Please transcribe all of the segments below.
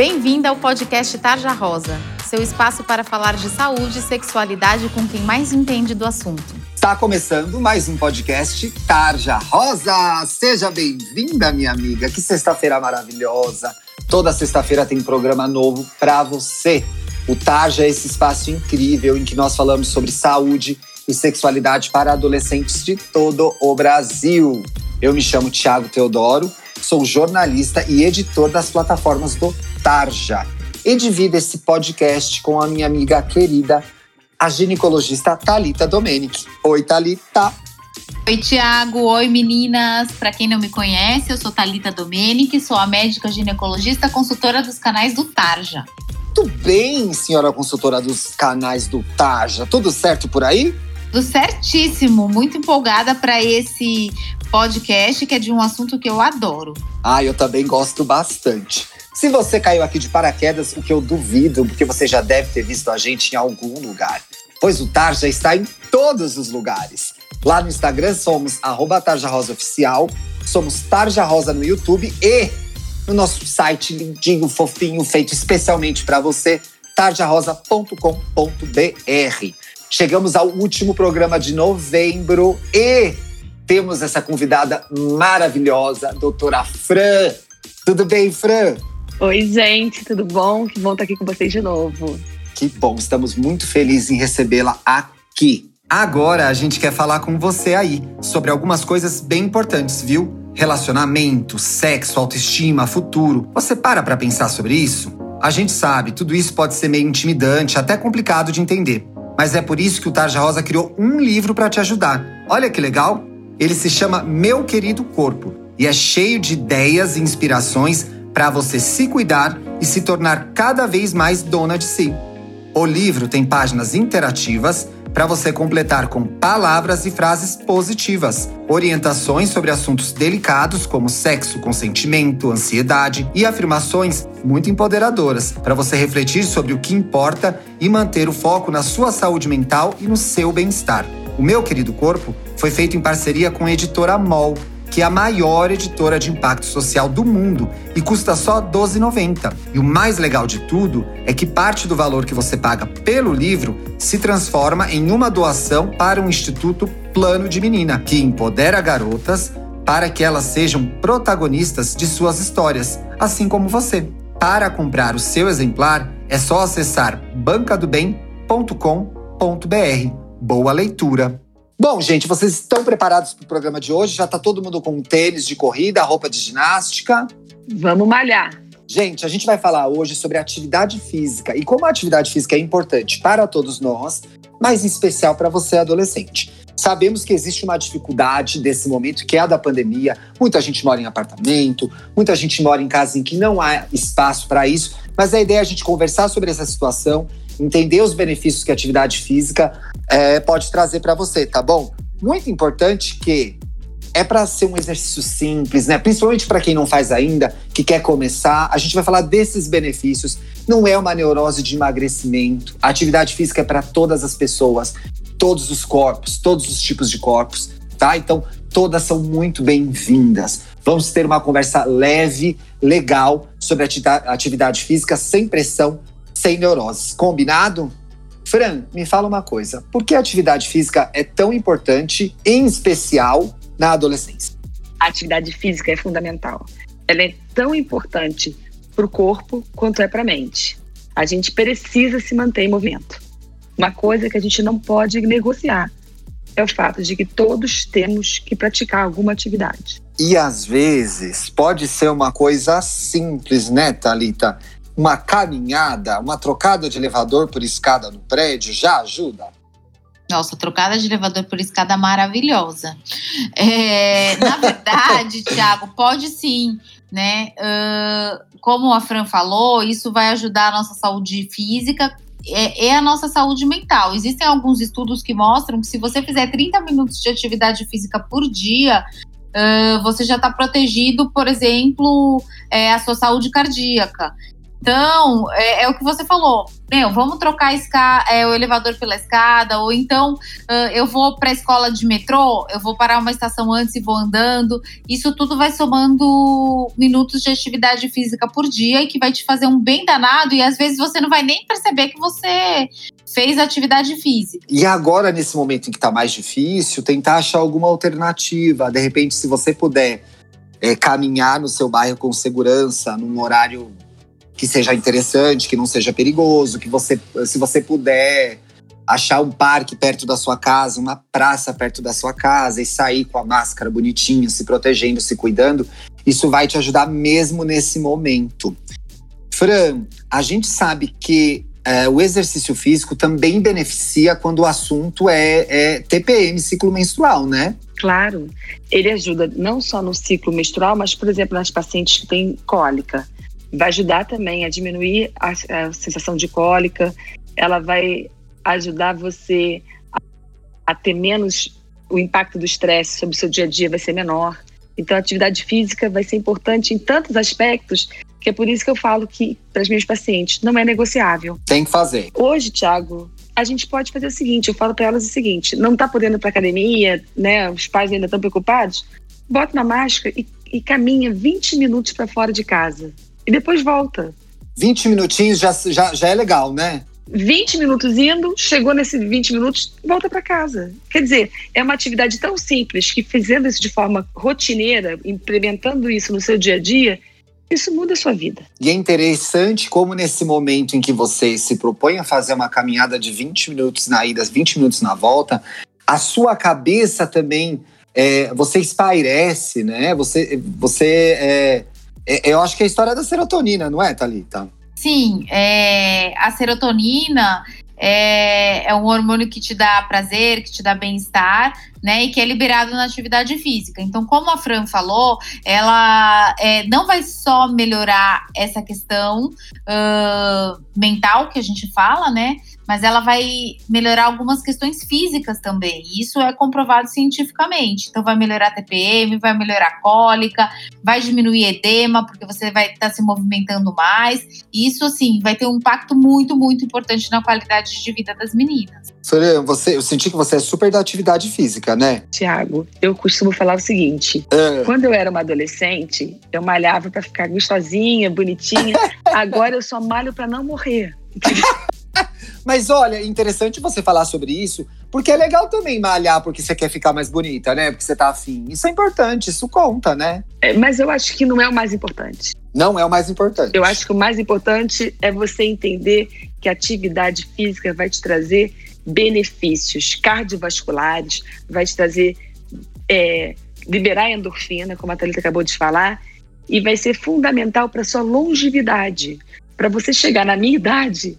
Bem-vinda ao podcast Tarja Rosa, seu espaço para falar de saúde e sexualidade com quem mais entende do assunto. Está começando mais um podcast Tarja Rosa. Seja bem-vinda, minha amiga. Que sexta-feira maravilhosa. Toda sexta-feira tem programa novo para você. O Tarja é esse espaço incrível em que nós falamos sobre saúde e sexualidade para adolescentes de todo o Brasil. Eu me chamo Tiago Teodoro, sou jornalista e editor das plataformas do Tarja. E divido esse podcast com a minha amiga querida, a ginecologista Talita Domenic. Oi, Talita. Oi, Tiago. Oi, meninas. Para quem não me conhece, eu sou Talita Domenic, sou a médica ginecologista consultora dos canais do Tarja. Tudo bem, senhora consultora dos canais do Tarja? Tudo certo por aí? Tudo certíssimo. Muito empolgada para esse podcast que é de um assunto que eu adoro. Ah, eu também gosto bastante. Se você caiu aqui de paraquedas, o que eu duvido, porque você já deve ter visto a gente em algum lugar. Pois o Tarja está em todos os lugares. Lá no Instagram somos arroba Tarja Rosa Oficial, somos Tarja Rosa no YouTube e no nosso site lindinho, fofinho, feito especialmente para você, tarjarosa.com.br. Chegamos ao último programa de novembro e temos essa convidada maravilhosa, doutora Fran. Tudo bem, Fran? Oi, gente, tudo bom? Que bom estar aqui com vocês de novo. Que bom, estamos muito felizes em recebê-la aqui. Agora a gente quer falar com você aí sobre algumas coisas bem importantes, viu? Relacionamento, sexo, autoestima, futuro. Você para para pensar sobre isso? A gente sabe, tudo isso pode ser meio intimidante, até complicado de entender. Mas é por isso que o Tarja Rosa criou um livro para te ajudar. Olha que legal! Ele se chama Meu Querido Corpo e é cheio de ideias e inspirações para você se cuidar e se tornar cada vez mais dona de si. O livro tem páginas interativas para você completar com palavras e frases positivas, orientações sobre assuntos delicados como sexo, consentimento, ansiedade e afirmações muito empoderadoras para você refletir sobre o que importa e manter o foco na sua saúde mental e no seu bem-estar. O meu querido corpo foi feito em parceria com a editora MOL que é a maior editora de impacto social do mundo e custa só R$ 12,90. E o mais legal de tudo é que parte do valor que você paga pelo livro se transforma em uma doação para o Instituto Plano de Menina, que empodera garotas para que elas sejam protagonistas de suas histórias, assim como você. Para comprar o seu exemplar, é só acessar bancadobem.com.br. Boa leitura! Bom, gente, vocês estão preparados para o programa de hoje? Já está todo mundo com tênis de corrida, roupa de ginástica? Vamos malhar. Gente, a gente vai falar hoje sobre atividade física e como a atividade física é importante para todos nós, mas em especial para você adolescente. Sabemos que existe uma dificuldade desse momento, que é a da pandemia. Muita gente mora em apartamento, muita gente mora em casa em que não há espaço para isso, mas a ideia é a gente conversar sobre essa situação entender os benefícios que a atividade física é, pode trazer para você, tá bom? Muito importante que é para ser um exercício simples, né? Principalmente para quem não faz ainda, que quer começar. A gente vai falar desses benefícios. Não é uma neurose de emagrecimento. A atividade física é para todas as pessoas, todos os corpos, todos os tipos de corpos, tá? Então, todas são muito bem-vindas. Vamos ter uma conversa leve, legal sobre atividade física, sem pressão, sem neuroses. Combinado? Fran, me fala uma coisa. Por que a atividade física é tão importante, em especial na adolescência? A atividade física é fundamental. Ela é tão importante para o corpo quanto é para a mente. A gente precisa se manter em movimento. Uma coisa que a gente não pode negociar é o fato de que todos temos que praticar alguma atividade. E às vezes pode ser uma coisa simples, né, Talita? Uma caminhada, uma trocada de elevador por escada no prédio já ajuda? Nossa, trocada de elevador por escada maravilhosa. É, na verdade, Tiago, pode sim, né? Uh, como a Fran falou, isso vai ajudar a nossa saúde física é, é, a nossa saúde mental. Existem alguns estudos que mostram que se você fizer 30 minutos de atividade física por dia, uh, você já está protegido, por exemplo, é, a sua saúde cardíaca. Então, é, é, o que você falou. Meu, vamos trocar é, o elevador pela escada, ou então uh, eu vou para a escola de metrô, eu vou parar uma estação antes e vou andando. Isso tudo vai somando minutos de atividade física por dia e que vai te fazer um bem danado, e às vezes você não vai nem perceber que você fez atividade física. E agora, nesse momento em que está mais difícil, tentar achar alguma alternativa. De repente, se você puder é, caminhar no seu bairro com segurança, num horário que seja interessante, que não seja perigoso, que você, se você puder achar um parque perto da sua casa, uma praça perto da sua casa e sair com a máscara bonitinha, se protegendo, se cuidando, isso vai te ajudar mesmo nesse momento. Fran, a gente sabe que é, o exercício físico também beneficia quando o assunto é, é TPM, ciclo menstrual, né? Claro, ele ajuda não só no ciclo menstrual, mas, por exemplo, nas pacientes que têm cólica vai ajudar também a diminuir a, a sensação de cólica, ela vai ajudar você a, a ter menos o impacto do estresse sobre o seu dia a dia vai ser menor. Então, a atividade física vai ser importante em tantos aspectos que é por isso que eu falo que para as minhas pacientes não é negociável. Tem que fazer. Hoje, Thiago, a gente pode fazer o seguinte: eu falo para elas o seguinte, não está podendo ir para academia, né? Os pais ainda estão preocupados. Bota uma máscara e, e caminha 20 minutos para fora de casa e depois volta. 20 minutinhos já, já, já é legal, né? 20 minutos indo, chegou nesses 20 minutos, volta para casa. Quer dizer, é uma atividade tão simples que fazendo isso de forma rotineira, implementando isso no seu dia a dia, isso muda a sua vida. E é interessante como nesse momento em que você se propõe a fazer uma caminhada de 20 minutos na ida, 20 minutos na volta, a sua cabeça também, é, você espairece, né? Você, você é, é, eu acho que é a história da serotonina, não é, Thalita? Sim, é, a serotonina é, é um hormônio que te dá prazer, que te dá bem-estar, né? E que é liberado na atividade física. Então, como a Fran falou, ela é, não vai só melhorar essa questão uh, mental que a gente fala, né? Mas ela vai melhorar algumas questões físicas também. Isso é comprovado cientificamente. Então, vai melhorar a TPM, vai melhorar a cólica, vai diminuir edema, porque você vai estar tá se movimentando mais. Isso, assim, vai ter um impacto muito, muito importante na qualidade de vida das meninas. Soraya, você, eu senti que você é super da atividade física, né? Tiago, eu costumo falar o seguinte: é. quando eu era uma adolescente, eu malhava para ficar gostosinha, bonitinha. Agora eu só malho para não morrer. Mas olha, interessante você falar sobre isso, porque é legal também malhar porque você quer ficar mais bonita, né? Porque você tá afim. Isso é importante, isso conta, né? É, mas eu acho que não é o mais importante. Não é o mais importante. Eu acho que o mais importante é você entender que a atividade física vai te trazer benefícios cardiovasculares, vai te trazer é, liberar endorfina, como a Thalita acabou de falar, e vai ser fundamental para sua longevidade. Para você chegar na minha idade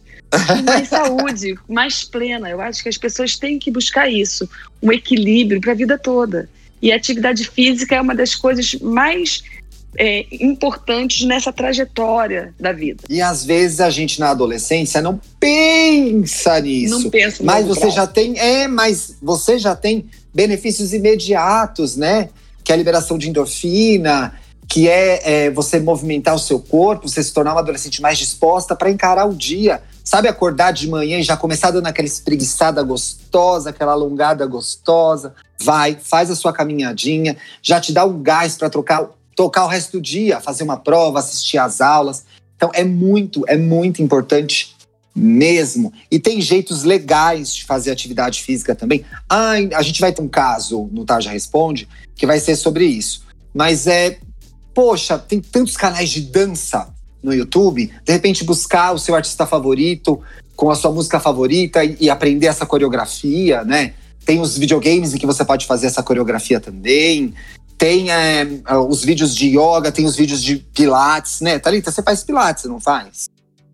mais saúde, mais plena. Eu acho que as pessoas têm que buscar isso, um equilíbrio para a vida toda. E a atividade física é uma das coisas mais é, importantes nessa trajetória da vida. E às vezes a gente na adolescência não pensa nisso. Não pensa. Mas você prazo. já tem, é, mas você já tem benefícios imediatos, né? Que é a liberação de endorfina, que é, é você movimentar o seu corpo, você se tornar uma adolescente mais disposta para encarar o dia. Sabe acordar de manhã e já começar dando aquela espreguiçada gostosa, aquela alongada gostosa? Vai, faz a sua caminhadinha, já te dá um gás para trocar, tocar o resto do dia, fazer uma prova, assistir às aulas. Então é muito, é muito importante mesmo. E tem jeitos legais de fazer atividade física também. Ah, a gente vai ter um caso no Tarja Responde que vai ser sobre isso. Mas é, poxa, tem tantos canais de dança no YouTube, de repente buscar o seu artista favorito com a sua música favorita e, aprender essa coreografia, né? Tem os videogames em que você pode fazer essa coreografia também. Tem é, os vídeos de yoga, tem os vídeos de pilates, né? Thalita, você faz pilates, não faz?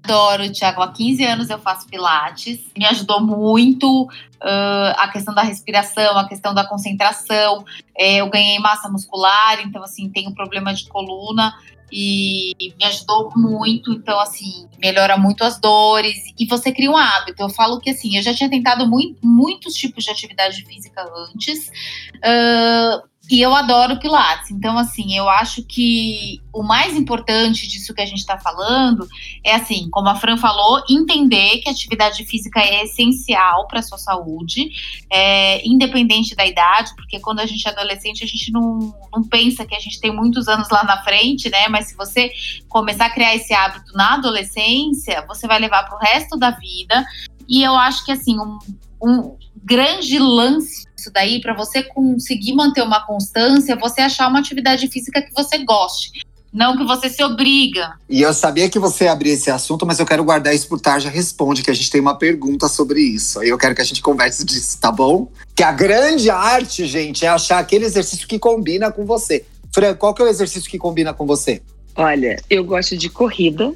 Adoro, Tiago. Há 15 anos eu faço pilates. Me ajudou muito uh, a questão da respiração, a questão da concentração. É, eu ganhei massa muscular, então, assim, tenho problema de coluna e me ajudou muito. Então, assim, melhora muito as dores e você cria um hábito. Eu falo que, assim, eu já tinha tentado muito, muitos tipos de atividade física antes. Uh, E eu adoro Pilates. Então, assim, eu acho que o mais importante disso que a gente está falando é, assim, como a Fran falou, entender que a atividade física é essencial para a sua saúde, é, independente da idade, porque quando a gente é adolescente, a gente não, não pensa que a gente tem muitos anos lá na frente, né? Mas se você começar a criar esse hábito na adolescência, você vai levar para o resto da vida. E eu acho que, assim, um, um grande lance isso daí para você conseguir manter uma constância, você achar uma atividade física que você goste. Não que você se obriga. E eu sabia que você ia abrir esse assunto, mas eu quero guardar isso por Tarja Responde, que a gente tem uma pergunta sobre isso. Aí eu quero que a gente converse disso, tá bom? Que a grande arte, gente, é achar aquele exercício que combina com você. Fran, qual que é o exercício que combina com você? Olha, eu gosto de corrida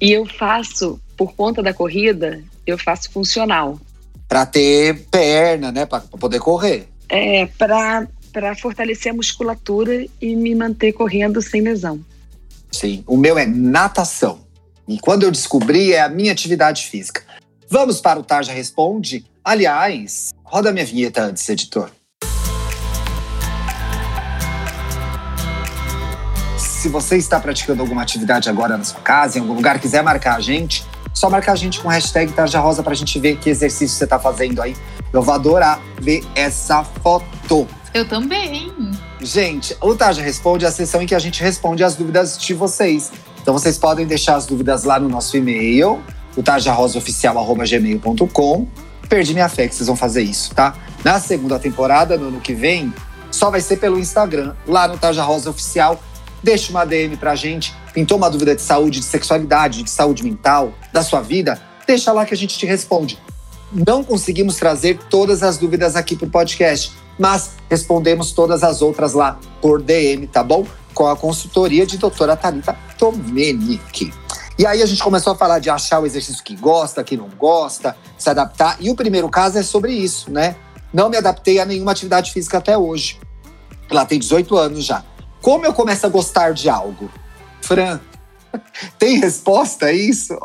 e eu faço, por conta da corrida, eu faço funcional para ter perna, né, para poder correr. É, para fortalecer a musculatura e me manter correndo sem lesão. Sim, o meu é natação. E quando eu descobri, é a minha atividade física. Vamos para o Tarja Responde? Aliás, roda minha vinheta antes, editor. Se você está praticando alguma atividade agora na sua casa, em algum lugar, quiser marcar a gente, só marcar a gente com hashtag Tarja Rosa pra gente ver que exercício você tá fazendo aí. Eu vou adorar ver essa foto. Eu também. Gente, o Tarja Responde é a sessão em que a gente responde as dúvidas de vocês. Então vocês podem deixar as dúvidas lá no nosso e-mail, o tarjarosaoficial.gmail.com. Perdi minha fé que vocês vão fazer isso, tá? Na segunda temporada, no ano que vem, só vai ser pelo Instagram, lá no Tarja Rosa Oficial. Deixa uma DM pra gente Pintou uma dúvida de saúde, de sexualidade, de saúde mental, da sua vida? Deixa lá que a gente te responde. Não conseguimos trazer todas as dúvidas aqui para o podcast, mas respondemos todas as outras lá por DM, tá bom? Com a consultoria de doutora Thalita Tomenic. E aí a gente começou a falar de achar o exercício que gosta, que não gosta, se adaptar. E o primeiro caso é sobre isso, né? Não me adaptei a nenhuma atividade física até hoje. Ela tem 18 anos já. Como eu começo a gostar de algo? Fran, tem resposta a isso?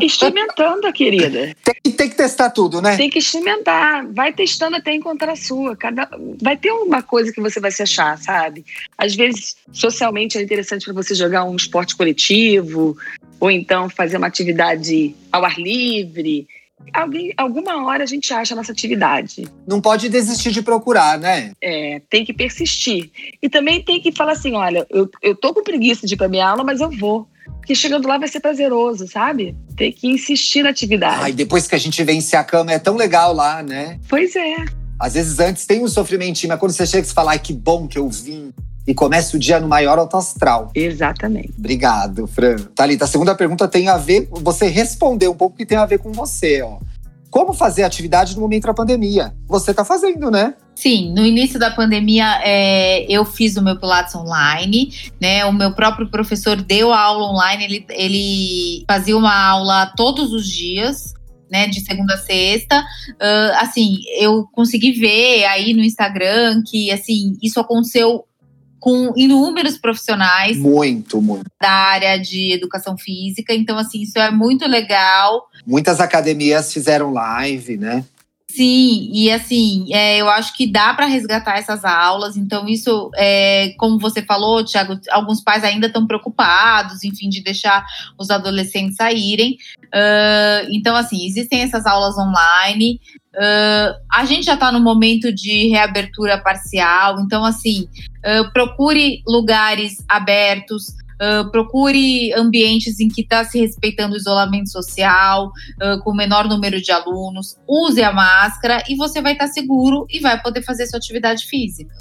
Experimentando, querida. Tem, tem, que testar tudo, né? Tem que experimentar. Vai testando até encontrar a sua. Cada, vai ter uma coisa que você vai se achar, sabe? Às vezes, socialmente, é interessante para você jogar um esporte coletivo, ou então fazer uma atividade ao ar livre. Alguém, alguma hora a gente acha a nossa atividade. Não pode desistir de procurar, né? É, tem que persistir. E também tem que falar assim: olha, eu, eu tô com preguiça de ir pra minha aula, mas eu vou. Porque chegando lá vai ser prazeroso, sabe? Tem que insistir na atividade. Ai, depois que a gente vence a cama, é tão legal lá, né? Pois é. Às vezes antes tem um sofrimentinho, mas quando você chega e fala, ai, que bom que eu vim. E começa o dia no maior alto astral. Exatamente. Obrigado, Fran. Thalita, a segunda pergunta tem a ver, você respondeu um pouco que tem a ver com você, ó. Como fazer atividade no momento da pandemia? Você está fazendo, né? Sim, no início da pandemia é, eu fiz o meu Pilates online, né? O meu próprio professor deu a aula online, ele, ele fazia uma aula todos os dias, né, de segunda a sexta. Uh, assim, eu consegui ver aí no Instagram que, assim, isso aconteceu com inúmeros profissionais. Muito, muito. Da área de educação física. Então, assim, isso é muito legal. Muitas academias fizeram live, né? Sim, e assim, é, eu acho que dá para resgatar essas aulas. Então, isso, é, como você falou, Tiago, alguns pais ainda estão preocupados, enfim, de deixar os adolescentes saírem. Uh, então, assim, existem essas aulas online. Uh, a gente já está no momento de reabertura parcial, então, assim, uh, procure lugares abertos, uh, procure ambientes em que está se respeitando o isolamento social, com o menor número de alunos, use a máscara e você vai estar tá seguro e vai poder fazer sua atividade física.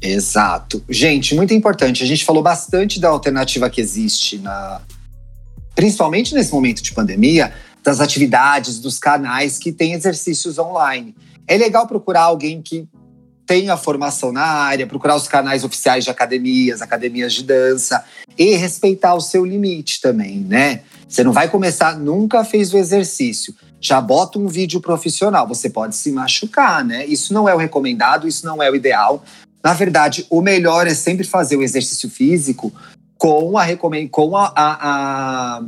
Exato. Gente, muito importante. A gente falou bastante da alternativa que existe na. Principalmente nesse momento de pandemia, das atividades, dos canais que têm exercícios online. É legal procurar alguém que tenha formação na área, procurar os canais oficiais de academias, academias de dança e respeitar o seu limite também, né? Você não vai começar, nunca fez o exercício, já bota um vídeo profissional, você pode se machucar, né? Isso não é o recomendado, isso não é o ideal. Na verdade, o melhor é sempre fazer o exercício físico com a, com a, a, a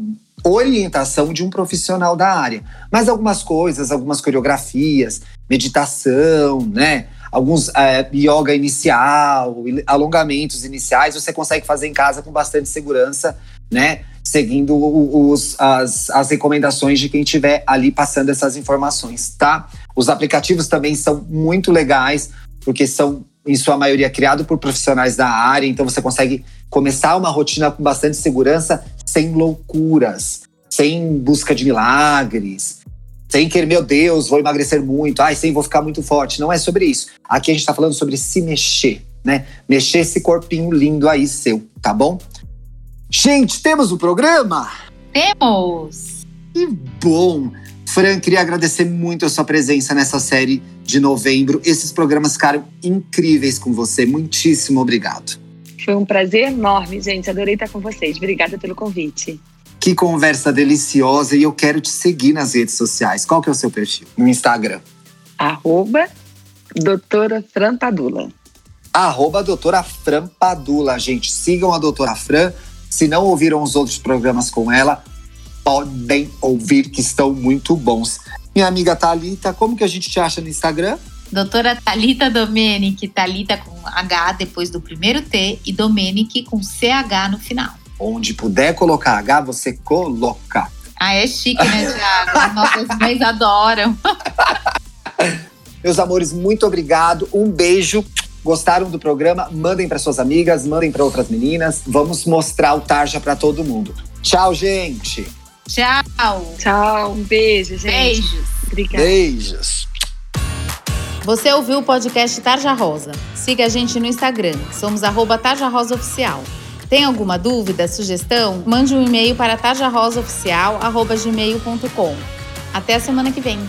orientação de um profissional da área. Mas algumas coisas, algumas coreografias, meditação, né? Alguns é, yoga inicial, alongamentos iniciais, você consegue fazer em casa com bastante segurança, né? Seguindo os, as, as recomendações de quem estiver ali passando essas informações, tá? Os aplicativos também são muito legais, porque são, em sua maioria, criados por profissionais da área, então você consegue começar uma rotina com bastante segurança, sem loucuras, sem busca de milagres, sem querer, meu Deus, vou emagrecer muito, ai, sim, vou ficar muito forte. Não é sobre isso. Aqui a gente está falando sobre se mexer, né? Mexer esse corpinho lindo aí seu, tá bom? Gente, temos o um programa? Temos! Que bom! Fran, queria agradecer muito a sua presença nessa série de novembro. Esses programas ficaram incríveis com você. Muitíssimo obrigado. Foi um prazer enorme, gente. Adorei estar com vocês. Obrigada pelo convite. Que conversa deliciosa e eu quero te seguir nas redes sociais. Qual que é o seu perfil no Instagram? Arroba doutora Fran Padula. Arroba doutora Fran Padula, gente. Sigam a doutora Fran. Se não ouviram os outros programas com ela, podem ouvir que estão muito bons. Minha amiga Thalita, como que a gente te acha no Instagram? Doutora Talita Domenic, Talita com H depois do primeiro T e Domenic com CH no final. Onde puder colocar H, você coloca. Ah, é chique, né, Thiago? Nossas mães adoram. Meus amores, muito obrigado. Um beijo. Gostaram do programa? Mandem para suas amigas, mandem para outras meninas. Vamos mostrar o Tarja para todo mundo. Tchau, gente. Tchau. Tchau. Um beijo, gente. Beijos. Obrigada. Beijos. Você ouviu o podcast Tarja Rosa? Siga a gente no Instagram. Somos arroba Tarja Rosa Oficial. Tem alguma dúvida, sugestão? Mande um e-mail para tarjarosaoficial.gmail.com. Até a semana que vem.